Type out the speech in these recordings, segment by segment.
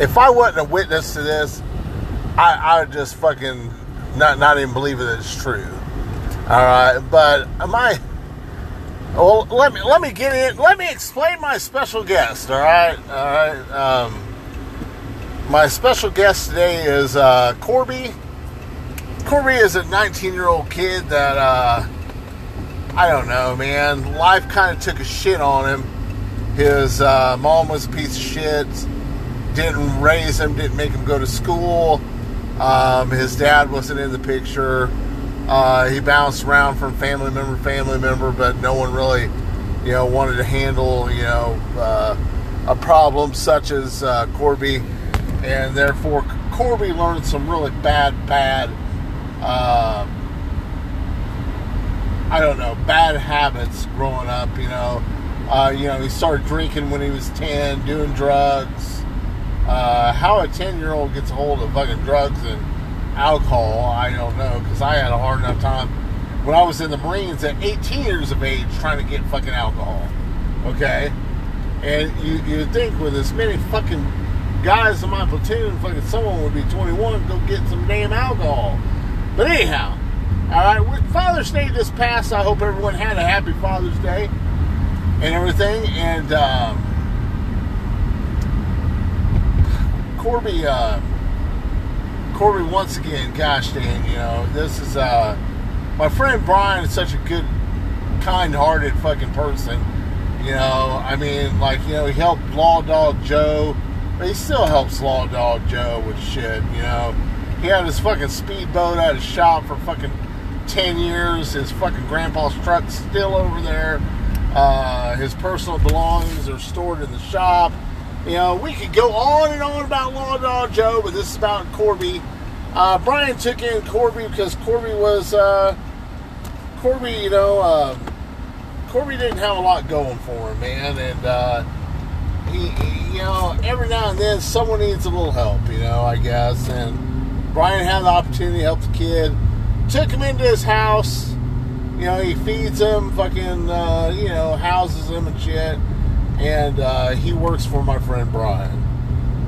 if I wasn't a witness to this, I, I would just fucking not not even believe that it's true. All right, but am I? Well, let me let me get in. Let me explain my special guest. All right, all right. Um, my special guest today is uh, Corby. Corby is a 19 year old kid that uh, I don't know, man. Life kind of took a shit on him. His uh, mom was a piece of shit. Didn't raise him. Didn't make him go to school. Um, his dad wasn't in the picture. Uh, he bounced around from family member to family member, but no one really, you know, wanted to handle, you know, uh, a problem such as uh, Corby, and therefore Corby learned some really bad, bad, uh, I don't know, bad habits growing up. You know, uh, you know, he started drinking when he was ten, doing drugs. Uh, how a ten-year-old gets a hold of fucking drugs and alcohol, I don't know, because I had a hard enough time when I was in the Marines at 18 years of age trying to get fucking alcohol. Okay? And you you think with as many fucking guys in my platoon, fucking someone would be 21 go get some damn alcohol. But anyhow, all right, with Father's Day just passed, I hope everyone had a happy Father's Day and everything. And um, Corby, uh, Corby, once again, gosh dang, you know, this is uh, my friend Brian is such a good, kind-hearted fucking person. You know, I mean, like you know, he helped Law Dog Joe, but he still helps Law Dog Joe with shit. You know, he had his fucking speedboat at his shop for fucking ten years. His fucking grandpa's truck's still over there. Uh, his personal belongings are stored in the shop. You know, we could go on and on about Law Dog Joe, but this is about Corby. Uh, Brian took in Corby because Corby was uh, Corby. You know, uh, Corby didn't have a lot going for him, man, and uh, he, he, you know, every now and then someone needs a little help. You know, I guess, and Brian had the opportunity to help the kid. Took him into his house. You know, he feeds him, fucking, uh, you know, houses him and shit and uh, he works for my friend Brian.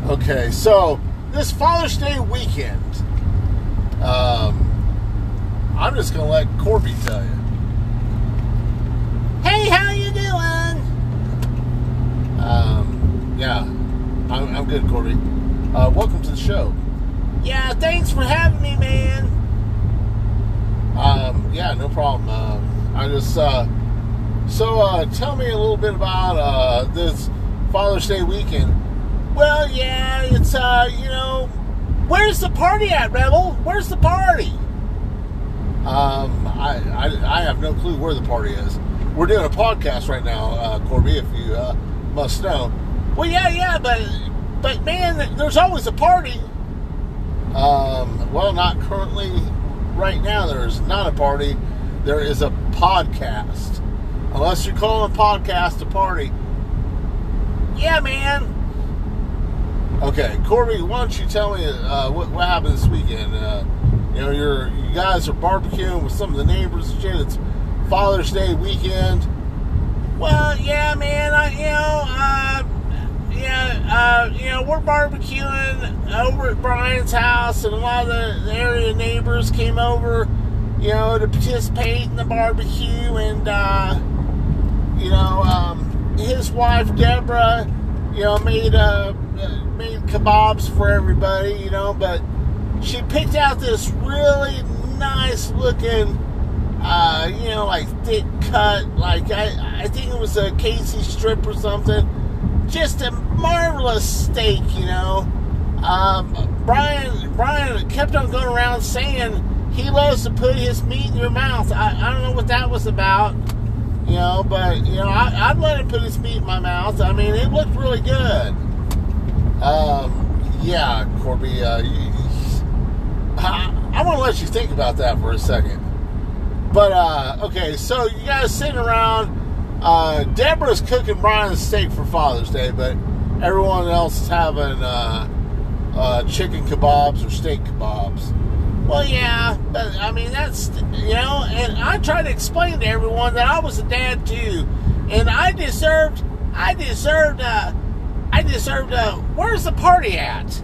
Okay, so this Father's Day weekend, um, I'm just gonna let Corby tell you. Hey, how you doing? Um, yeah, I'm, I'm good, Corby. Uh, welcome to the show. Yeah, thanks for having me, man. Um, yeah, no problem. Uh, I just uh, so, uh, tell me a little bit about uh, this Father's Day weekend. Well, yeah, it's, uh, you know, where's the party at, Rebel? Where's the party? Um, I, I, I have no clue where the party is. We're doing a podcast right now, uh, Corby, if you uh, must know. Well, yeah, yeah, but, but man, there's always a party. Um, well, not currently. Right now, there's not a party. There is a podcast. Unless you're calling a podcast a party. Yeah, man. Okay, Corby, why don't you tell me uh, what, what happened this weekend? Uh, you know, you're you guys are barbecuing with some of the neighbors and shit. It's Father's Day weekend. Well, yeah, man. I, you know, uh, yeah, uh, you know, we're barbecuing over at Brian's house, and a lot of the area neighbors came over, you know, to participate in the barbecue, and uh, you know, um, his wife Deborah, you know, made uh, made kebabs for everybody, you know, but she picked out this really nice looking, uh, you know, like thick cut, like I, I think it was a KC strip or something. Just a marvelous steak, you know. Um, Brian Brian kept on going around saying he loves to put his meat in your mouth. I, I don't know what that was about you know, but you know, I, would let him put his meat in my mouth. I mean, it looked really good. Um, yeah, Corby, uh, you, I, I want to let you think about that for a second. But uh, okay, so you guys sitting around. Uh, Deborah's cooking Brian's steak for Father's Day, but everyone else is having uh, uh, chicken kebabs or steak kebabs. Well, yeah, but I mean, that's, you know, and I try to explain to everyone that I was a dad too, and I deserved, I deserved, uh, I deserved, to. Where's the party at?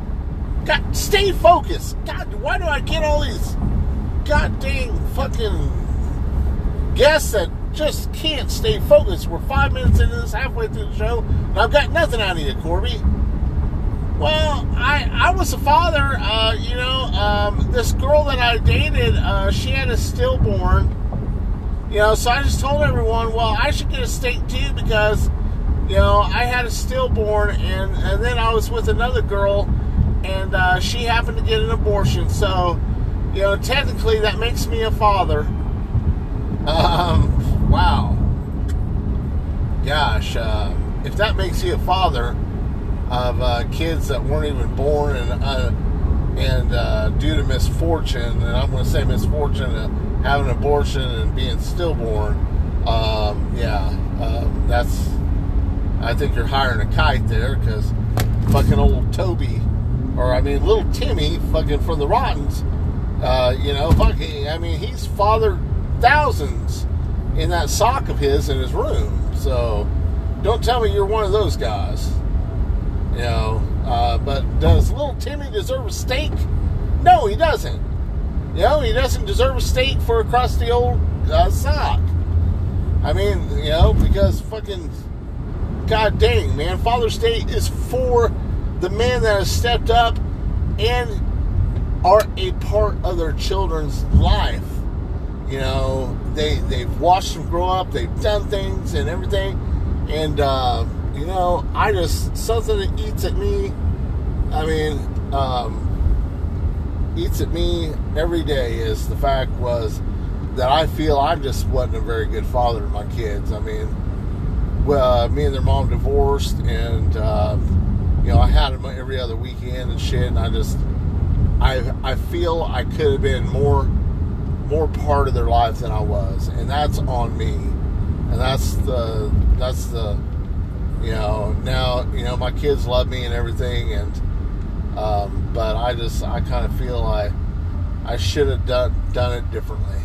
God, stay focused. God, why do I get all these god dang fucking guests that just can't stay focused? We're five minutes into this, halfway through the show, and I've got nothing out of you, Corby. Well, I I was a father. Uh, you know, um, this girl that I dated, uh, she had a stillborn. You know, so I just told everyone, well, I should get a state too because, you know, I had a stillborn, and and then I was with another girl, and uh, she happened to get an abortion. So, you know, technically that makes me a father. Um, wow. Gosh, uh, if that makes you a father of uh, kids that weren't even born and uh, and uh, due to misfortune, and I'm going to say misfortune, uh, having an abortion and being stillborn, um, yeah, um, that's. I think you're hiring a kite there because fucking old Toby, or I mean little Timmy, fucking from the Rottens, uh, you know, fucking. I mean, he's fathered thousands in that sock of his in his room. So, don't tell me you're one of those guys. You know, uh, but does little Timmy deserve a steak? No, he doesn't. You know, he doesn't deserve a steak for across the old uh, sock. I mean, you know, because fucking, god dang, man, Father's Day is for the men that have stepped up and are a part of their children's life. You know, they they've watched them grow up, they've done things and everything, and. Uh, you know, I just something that eats at me. I mean, um, eats at me every day is the fact was that I feel I just wasn't a very good father to my kids. I mean, well, me and their mom divorced, and uh, you know, I had them every other weekend and shit, and I just, I, I feel I could have been more, more part of their life than I was, and that's on me, and that's the, that's the you know now you know my kids love me and everything and um, but i just i kind of feel i i should have done done it differently.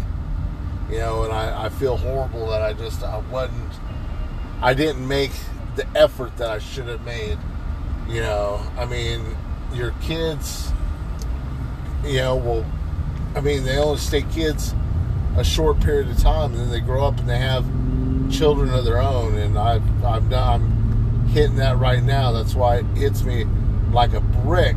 You know and i i feel horrible that i just i wasn't i didn't make the effort that i should have made you know? I mean your kids you know well i mean they only stay kids a short period of time and then they grow up and they have children of their own and i've done i'm hitting that right now. That's why it hits me like a brick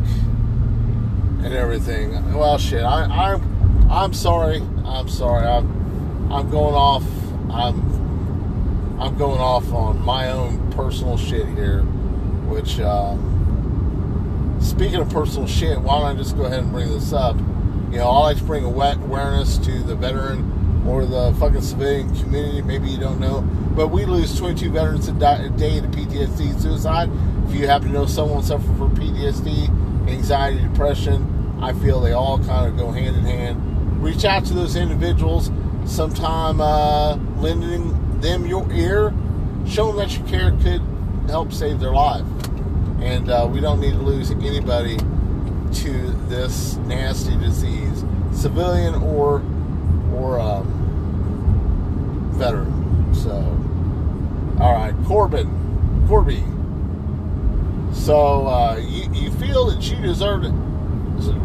and everything. Well, shit. I, I'm I'm sorry. I'm sorry. I'm I'm going off. I'm I'm going off on my own personal shit here. Which, um, speaking of personal shit, why don't I just go ahead and bring this up? You know, I like to bring awareness to the veteran or the fucking civilian community. Maybe you don't know but we lose 22 veterans a day to PTSD suicide. If you happen to know someone suffering from PTSD, anxiety, depression, I feel they all kind of go hand in hand. Reach out to those individuals, sometime uh, lending them your ear, show them that you care could help save their life. And uh, we don't need to lose anybody to this nasty disease, civilian or or um, veteran. So. All right, Corbin, Corby. So uh, you, you feel that you deserved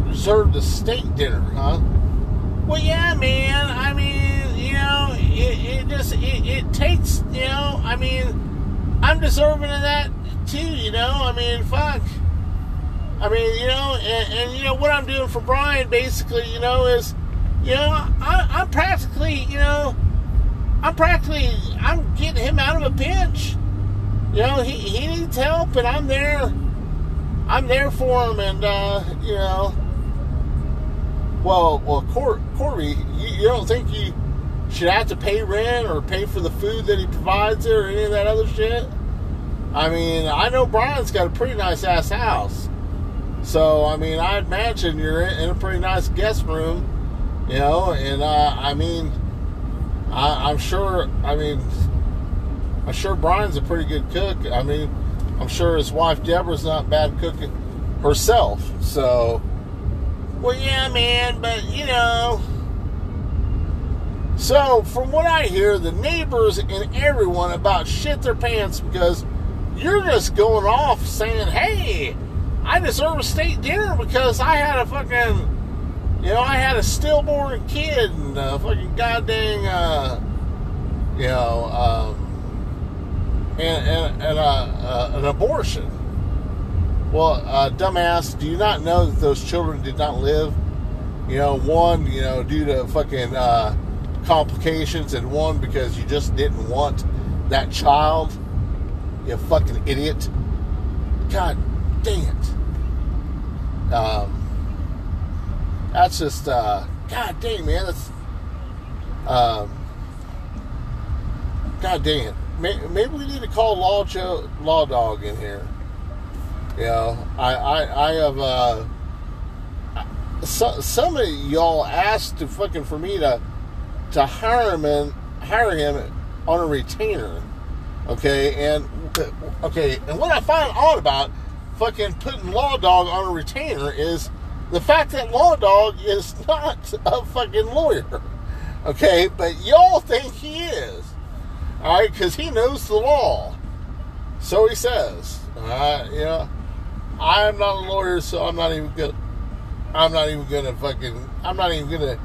deserved a steak dinner, huh? Well, yeah, man. I mean, you know, it, it just it, it takes, you know. I mean, I'm deserving of that too. You know, I mean, fuck. I mean, you know, and, and you know what I'm doing for Brian, basically, you know, is, you know, I, I'm practically, you know I'm practically I'm getting him out of a pinch. You know, he, he needs help and I'm there. I'm there for him and uh, you know well well Cor- Corey, you, you don't think you should have to pay rent or pay for the food that he provides there or any of that other shit? I mean, I know Brian's got a pretty nice ass house. So, I mean, I imagine you're in a pretty nice guest room, you know, and uh, I mean, I, am sure. I mean, I'm sure Brian's a pretty good cook. I mean, I'm sure his wife Deborah's not bad cooking herself. So, well, yeah, man, but you know. So, from what I hear, the neighbors and everyone about shit their pants because you're just going off saying, "Hey, I deserve a state dinner because I had a fucking, you know, I had a stillborn kid and a fucking goddamn, uh, you know, um, and and, and uh, uh, an abortion." Well, uh, dumbass, do you not know that those children did not live? You know, one, you know, due to fucking uh, complications, and one because you just didn't want that child. You fucking idiot. God damn it. Um, that's just, uh, God dang, man. That's, um, God dang. Maybe we need to call Law Joe, Law Dog in here. You know, I, I, I have, uh, so, some of y'all asked to fucking for me to, to hire him and hire him on a retainer. Okay, and okay, and what I find odd about fucking putting Law Dog on a retainer is the fact that Law Dog is not a fucking lawyer. Okay, but y'all think he is. Alright, because he knows the law. So he says. Alright, you know. I'm not a lawyer, so I'm not even gonna. I'm not even gonna fucking. I'm not even gonna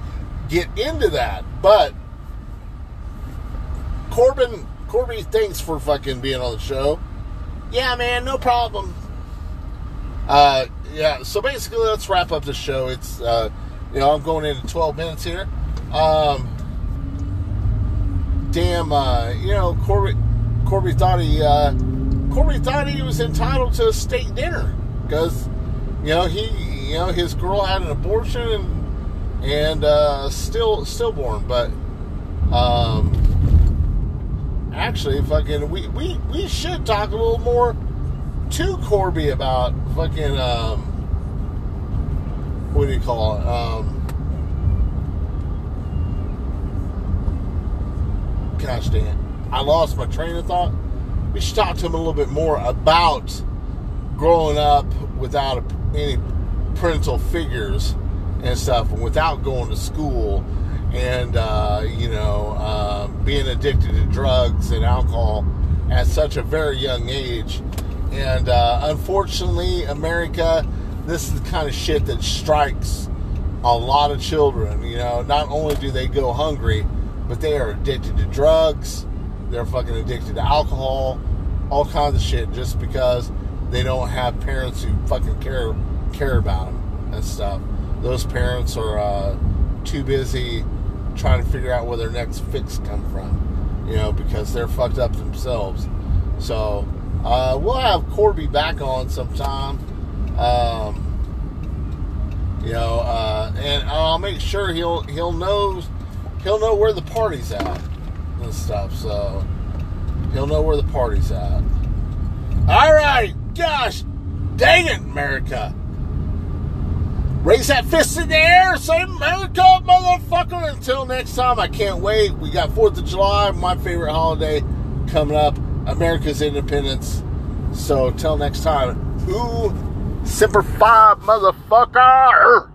get into that. But Corbin, Corby, thanks for fucking being on the show. Yeah, man, no problem. Uh, yeah. So basically, let's wrap up the show. It's uh, you know, I'm going into 12 minutes here. Um, damn, uh, you know, Corby, Corby thought he, uh, Corby thought he was entitled to a state dinner because you know he you know his girl had an abortion and and uh, still stillborn, but um, actually fucking we, we we should talk a little more to Corby about fucking um, what do you call it um, gosh dang it. I lost my train of thought. We should talk to him a little bit more about growing up without any parental figures and stuff, and without going to school, and uh, you know, uh, being addicted to drugs and alcohol at such a very young age, and uh, unfortunately, America, this is the kind of shit that strikes a lot of children. You know, not only do they go hungry, but they are addicted to drugs. They're fucking addicted to alcohol, all kinds of shit, just because they don't have parents who fucking care care about them and stuff. Those parents are uh, too busy trying to figure out where their next fix come from, you know, because they're fucked up themselves. So uh, we'll have Corby back on sometime. Um, you know, uh, and I'll make sure he'll he'll know he'll know where the party's at and stuff. So he'll know where the party's at. All right gosh, dang it, America. Raise that fist in the air, say America, motherfucker. Until next time, I can't wait. We got 4th of July, my favorite holiday, coming up. America's independence. So, till next time, ooh, Semper Fi, motherfucker.